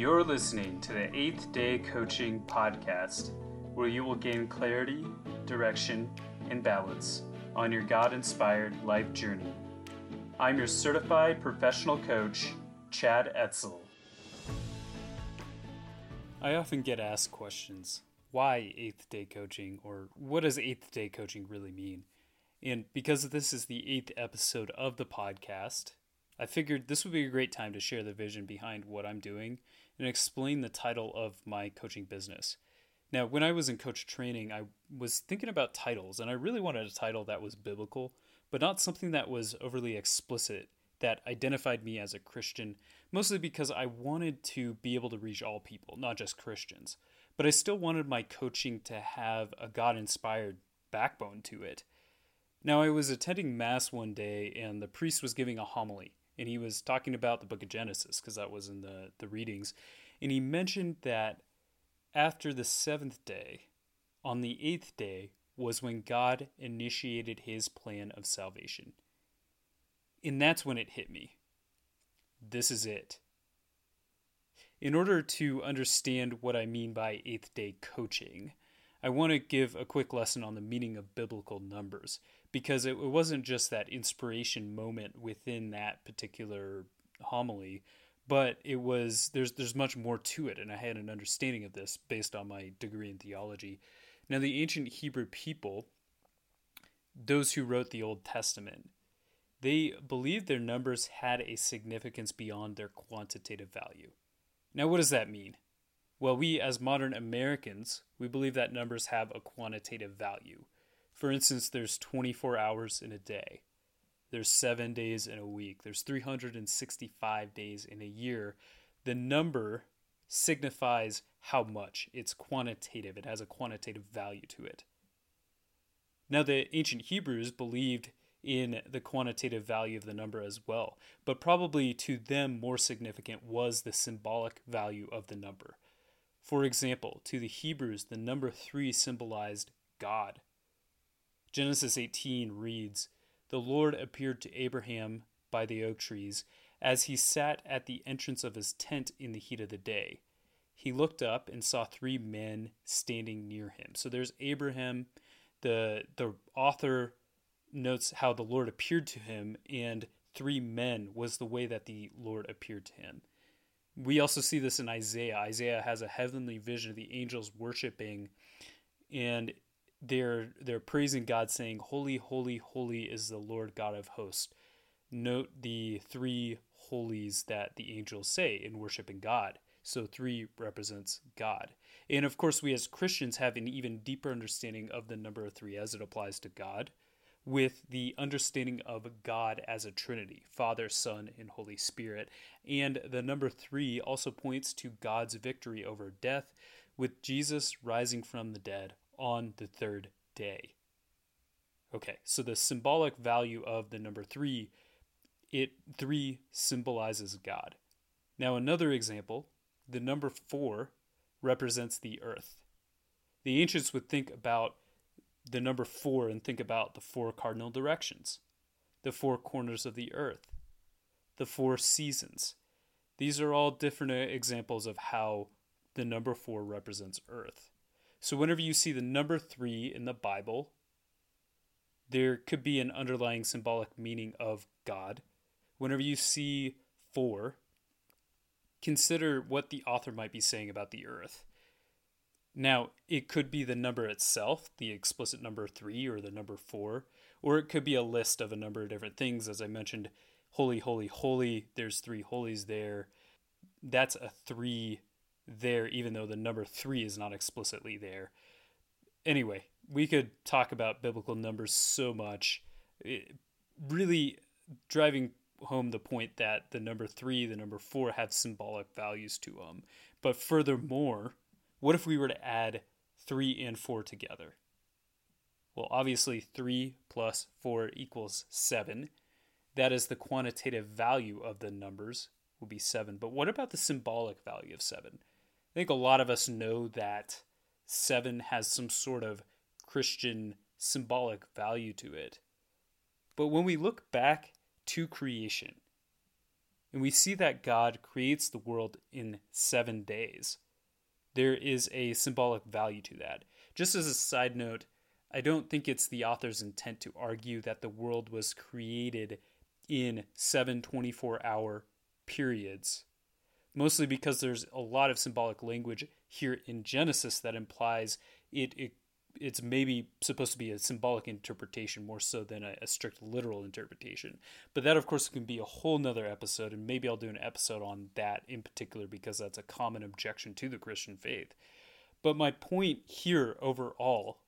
You're listening to the Eighth Day Coaching Podcast, where you will gain clarity, direction, and balance on your God inspired life journey. I'm your certified professional coach, Chad Etzel. I often get asked questions why eighth day coaching, or what does eighth day coaching really mean? And because this is the eighth episode of the podcast, I figured this would be a great time to share the vision behind what I'm doing and explain the title of my coaching business. Now, when I was in coach training, I was thinking about titles, and I really wanted a title that was biblical, but not something that was overly explicit that identified me as a Christian, mostly because I wanted to be able to reach all people, not just Christians. But I still wanted my coaching to have a God inspired backbone to it. Now, I was attending Mass one day, and the priest was giving a homily and he was talking about the book of Genesis because that was in the, the readings. And he mentioned that after the seventh day, on the eighth day, was when God initiated his plan of salvation. And that's when it hit me. This is it. In order to understand what I mean by eighth day coaching, I want to give a quick lesson on the meaning of biblical numbers because it, it wasn't just that inspiration moment within that particular homily but it was there's there's much more to it and i had an understanding of this based on my degree in theology. Now the ancient hebrew people those who wrote the old testament they believed their numbers had a significance beyond their quantitative value. Now what does that mean? Well we as modern americans we believe that numbers have a quantitative value for instance, there's 24 hours in a day. There's 7 days in a week. There's 365 days in a year. The number signifies how much. It's quantitative. It has a quantitative value to it. Now, the ancient Hebrews believed in the quantitative value of the number as well, but probably to them more significant was the symbolic value of the number. For example, to the Hebrews, the number 3 symbolized God. Genesis 18 reads The Lord appeared to Abraham by the oak trees as he sat at the entrance of his tent in the heat of the day. He looked up and saw three men standing near him. So there's Abraham. The, the author notes how the Lord appeared to him, and three men was the way that the Lord appeared to him. We also see this in Isaiah. Isaiah has a heavenly vision of the angels worshiping, and they're they're praising God, saying, "Holy, holy, holy is the Lord God of hosts." Note the three holies that the angels say in worshiping God. So three represents God, and of course, we as Christians have an even deeper understanding of the number three as it applies to God, with the understanding of God as a Trinity, Father, Son, and Holy Spirit. And the number three also points to God's victory over death, with Jesus rising from the dead on the third day. Okay, so the symbolic value of the number three, it three symbolizes God. Now, another example, the number four represents the earth. The ancients would think about the number four and think about the four cardinal directions, the four corners of the earth, the four seasons. These are all different uh, examples of how the number four represents earth. So whenever you see the number three in the Bible, there could be an underlying symbolic meaning of God. Whenever you see four, consider what the author might be saying about the earth. Now, it could be the number itself, the explicit number three or the number four, or it could be a list of a number of different things. As I mentioned, holy, holy, holy, there's three holies there. That's a three there, even though the number three is not explicitly there. Anyway, we could talk about biblical numbers so much, it really driving home the point that the number three, the number four have symbolic values to them. But furthermore, what if we were to add three and four together? Well, obviously, three plus four equals seven. That is the quantitative value of the numbers, will be seven. But what about the symbolic value of seven? I think a lot of us know that seven has some sort of Christian symbolic value to it. But when we look back to creation, And we see that God creates the world in seven days. There is a symbolic value to that. Just as a side note, I don't think it's the author's intent to argue that the world was created in seven 24 hour periods, mostly because there's a lot of symbolic language here in Genesis that implies it, it it's maybe supposed to be a symbolic interpretation more so than a, a, strict literal interpretation. But that, of course, can be a whole nother episode, and maybe I'll do an episode on that in particular because that's a common objection to the Christian faith. But my point here overall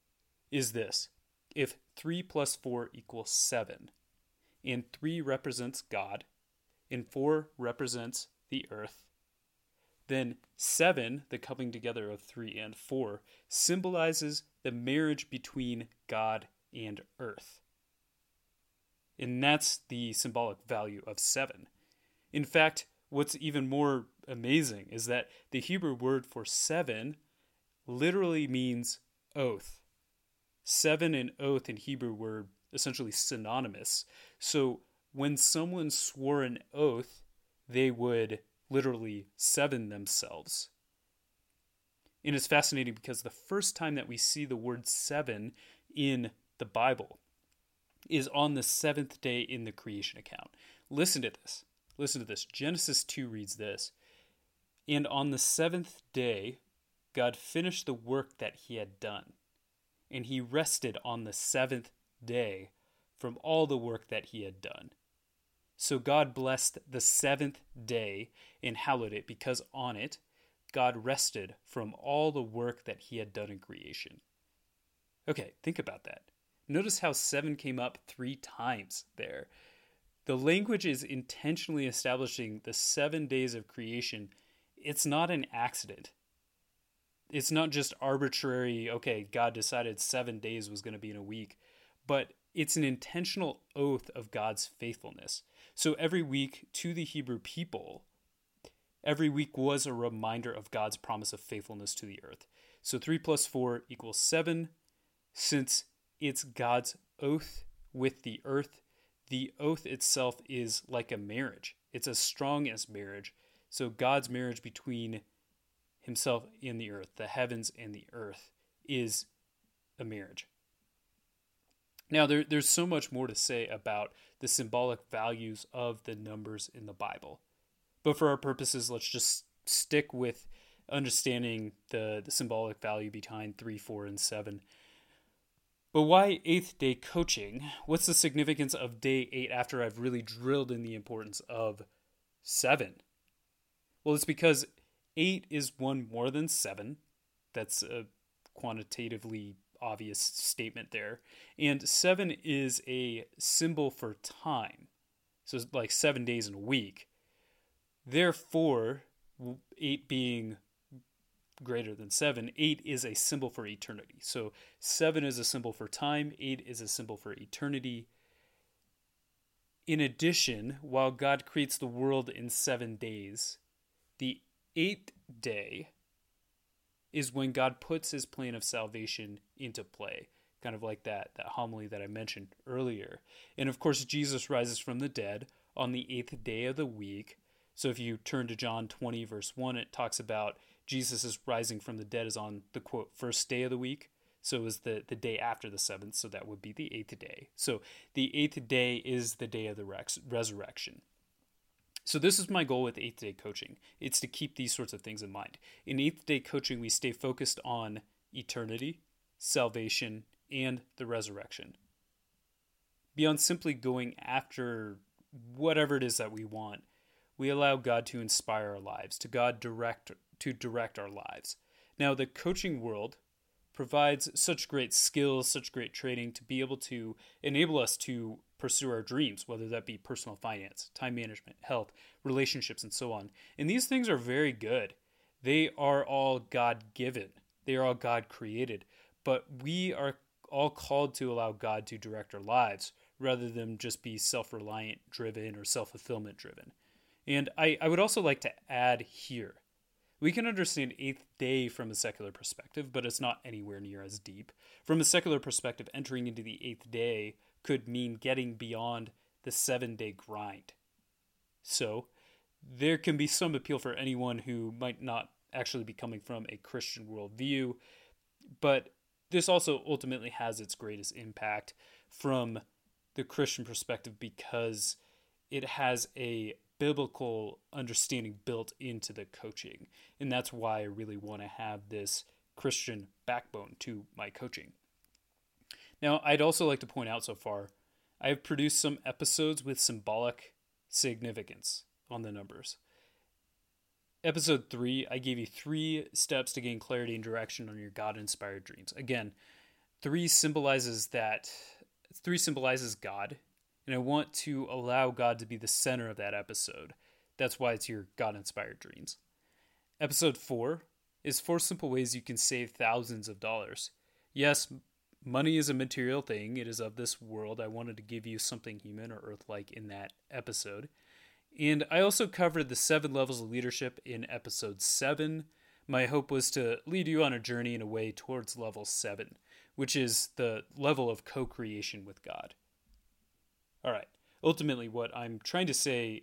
is this if 3 plus 4 equals 7, and 3 represents God, and 4 represents the earth, then 7, the coming together of 3 and 4, symbolizes the marriage between God and earth. And that's the symbolic value of 7. In fact, what's even more amazing is that the Hebrew word for 7 literally means oath. Seven and oath in Hebrew were essentially synonymous. So when someone swore an oath, they would literally seven themselves. And it's fascinating because the first time that we see the word seven in the Bible is on the seventh day in the creation account. Listen to this. Listen to this. Genesis 2 reads this. And on the seventh day, God finished the work that he had done, and he rested on the seventh day from all the work that he had done. So God blessed the seventh day and hallowed it because on it God rested from all the work that he had done in creation. Okay, think about that. Notice how seven came up three times there. The language is intentionally establishing the seven days of creation. It's not an accident. It's not just arbitrary, okay, God decided seven days was going to be in a week, but it's an intentional oath of God's faithfulness. So every week to the Hebrew people, every week was a reminder of God's promise of faithfulness to the earth. So 3 plus 4 equals 7. Since it's God's oath with the earth, the oath itself is like a marriage. It's as strong as marriage. So God's marriage between himself and the earth, the heavens and the earth, is a marriage. Now, there, there's so much more to say about the symbolic values of the numbers in the Bible. But for our purposes, let's just stick with understanding the, the symbolic value behind 3, 4, and 7. But why eighth day coaching? What's the significance of day eight after I've really drilled in the importance of seven? Well, it's because eight is one more than seven. That's a quantitatively obvious statement there. And seven is a symbol for time. So it's like seven days in a week. Therefore, eight being greater than seven, eight is a symbol for eternity. So seven is a symbol for time, eight is a symbol for eternity. In addition, while God creates the world in seven days, the eighth day is when God puts his plan of salvation into play, kind of like that, that homily that I mentioned earlier. And of course, Jesus rises from the dead on the eighth day of the week. So if you turn to John 20, verse 1, it talks about Jesus is rising from the dead is on the quote first day of the week. So it was the, the day after the seventh, so that would be the eighth day. So the eighth day is the day of the rex- resurrection. So this is my goal with eighth day coaching. It's to keep these sorts of things in mind. In eighth day coaching, we stay focused on eternity, salvation, and the resurrection. Beyond simply going after whatever it is that we want, we allow God to inspire our lives, to God direct to direct our lives. Now, the coaching world provides such great skills, such great training to be able to enable us to pursue our dreams, whether that be personal finance, time management, health, relationships, and so on. And these things are very good. They are all God given, they are all God created. But we are all called to allow God to direct our lives rather than just be self reliant driven or self fulfillment driven. And I, I would also like to add here we can understand eighth day from a secular perspective, but it's not anywhere near as deep. From a secular perspective, entering into the eighth day could mean getting beyond the seven day grind. So, there can be some appeal for anyone who might not actually be coming from a Christian worldview, but this also ultimately has its greatest impact from the Christian perspective because it has a biblical understanding built into the coaching. And that's why I really want to have this Christian backbone to my coaching. Now, I'd also like to point out so far, I have produced some episodes with symbolic significance on the numbers. Episode 3, I gave you three steps to gain clarity and direction on your God inspired dreams. Again, 3 symbolizes that 3 symbolizes God, and I want to allow God to be the center of that episode. That's why it's your God inspired dreams. Episode 4 is four simple ways you can save thousands of dollars. Yes, money is a material thing, it is of this world. I wanted to give you something human or earth like in that episode. And I also covered the seven levels of leadership in episode seven. My hope was to lead you on a journey in a way towards level seven, which is the level of co creation with God. All right. Ultimately, what I'm trying to say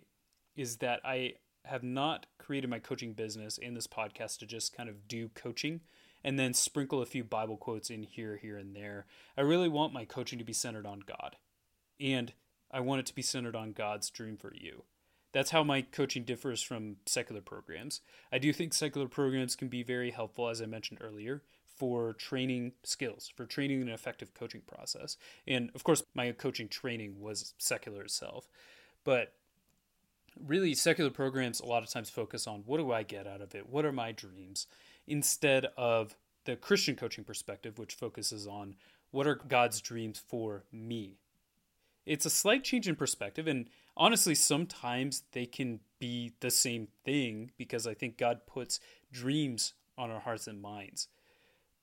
is that I have not created my coaching business and this podcast to just kind of do coaching and then sprinkle a few Bible quotes in here, here, and there. I really want my coaching to be centered on God. And I want it to be centered on God's dream for you. That's how my coaching differs from secular programs. I do think secular programs can be very helpful, as I mentioned earlier, for training skills, for training an effective coaching process. And of course, my coaching training was secular itself. But really, secular programs a lot of times focus on what do I get out of it? What are my dreams? Instead of the Christian coaching perspective, which focuses on what are God's dreams for me? It's a slight change in perspective, and honestly, sometimes they can be the same thing because I think God puts dreams on our hearts and minds.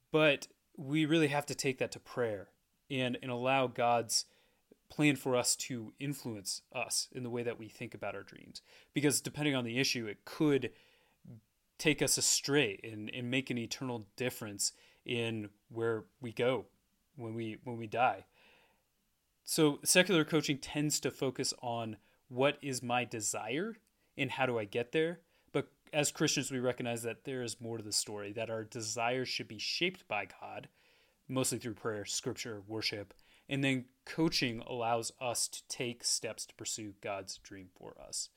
But we really have to take that to prayer and, and allow God's plan for us to influence us in the way that we think about our dreams. Because depending on the issue, it could take us astray and, and make an eternal difference in where we go when we when we die. So secular coaching tends to focus on what is my desire and how do I get there. But as Christians, we recognize that there is more to the story, that our desires should be shaped by God, mostly through prayer, scripture, worship. And then coaching allows us to take steps to pursue God's dream for us.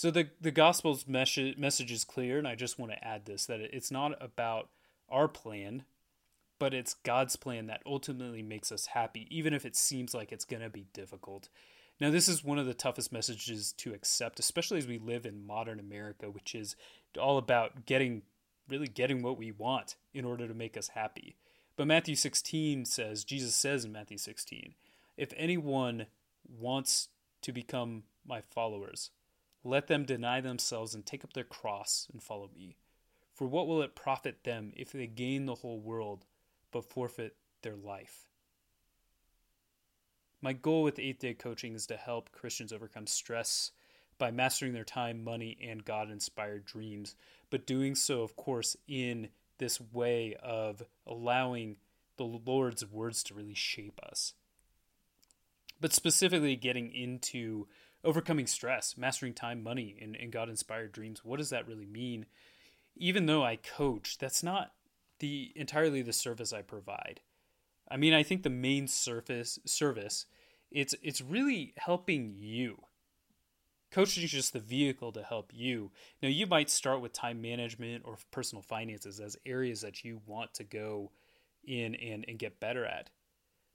So the, the gospel's message, message is clear, and I just want to add this that it's not about our plan but it's God's plan that ultimately makes us happy, even if it seems like it's going to be difficult. Now, this is one of the toughest messages to accept, especially as we live in modern America, which is all about getting really getting what we want in order to make us happy. But Matthew 16 says, Jesus says in Matthew 16, if anyone wants to become my followers, let them deny themselves and take up their cross and follow me. For what will it profit them if they gain the whole world but forfeit their life. My goal with eight day coaching is to help Christians overcome stress by mastering their time, money, and God inspired dreams, but doing so, of course, in this way of allowing the Lord's words to really shape us. But specifically, getting into overcoming stress, mastering time, money, and, and God inspired dreams. What does that really mean? Even though I coach, that's not the entirely the service I provide. I mean, I think the main surface service it's it's really helping you. Coaching is just the vehicle to help you. Now, you might start with time management or personal finances as areas that you want to go in and, and get better at.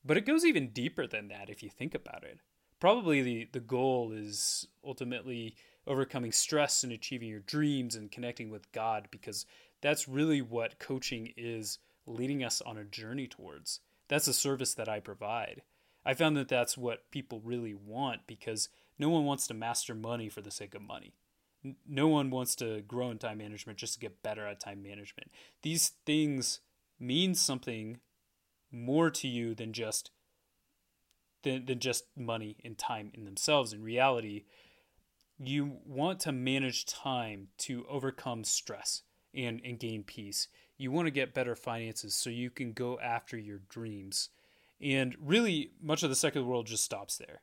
But it goes even deeper than that if you think about it. Probably the, the goal is ultimately overcoming stress and achieving your dreams and connecting with God because that's really what coaching is leading us on a journey towards. That's a service that I provide. I found that that's what people really want because no one wants to master money for the sake of money. No one wants to grow in time management just to get better at time management. These things mean something more to you than just than, than just money and time in themselves. In reality, you want to manage time to overcome stress and, and gain peace. You want to get better finances so you can go after your dreams. And really, much of the secular world just stops there.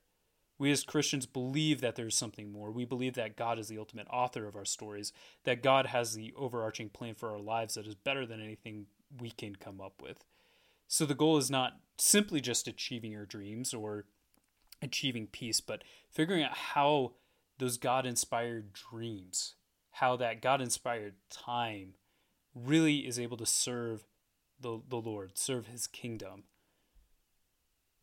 We as Christians believe that there's something more. We believe that God is the ultimate author of our stories, that God has the overarching plan for our lives that is better than anything we can come up with. So the goal is not simply just achieving your dreams or achieving peace, but figuring out how those God inspired dreams, how that God inspired time really is able to serve the, the Lord, serve his kingdom.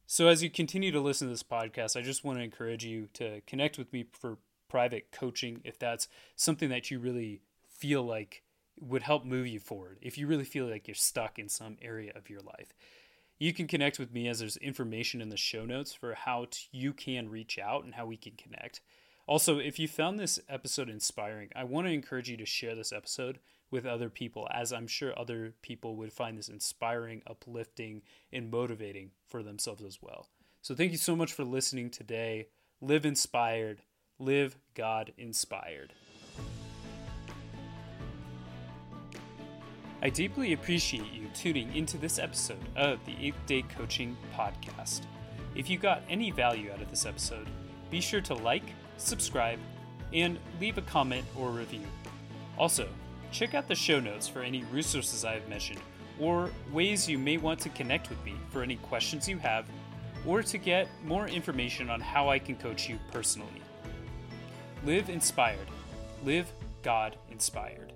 So, as you continue to listen to this podcast, I just want to encourage you to connect with me for private coaching if that's something that you really feel like would help move you forward. If you really feel like you're stuck in some area of your life, you can connect with me as there's information in the show notes for how you can reach out and how we can connect. Also, if you found this episode inspiring, I want to encourage you to share this episode with other people, as I'm sure other people would find this inspiring, uplifting, and motivating for themselves as well. So, thank you so much for listening today. Live inspired, live God inspired. I deeply appreciate you tuning into this episode of the 8th Day Coaching Podcast. If you got any value out of this episode, be sure to like, subscribe, and leave a comment or review. Also, Check out the show notes for any resources I have mentioned, or ways you may want to connect with me for any questions you have, or to get more information on how I can coach you personally. Live inspired. Live God inspired.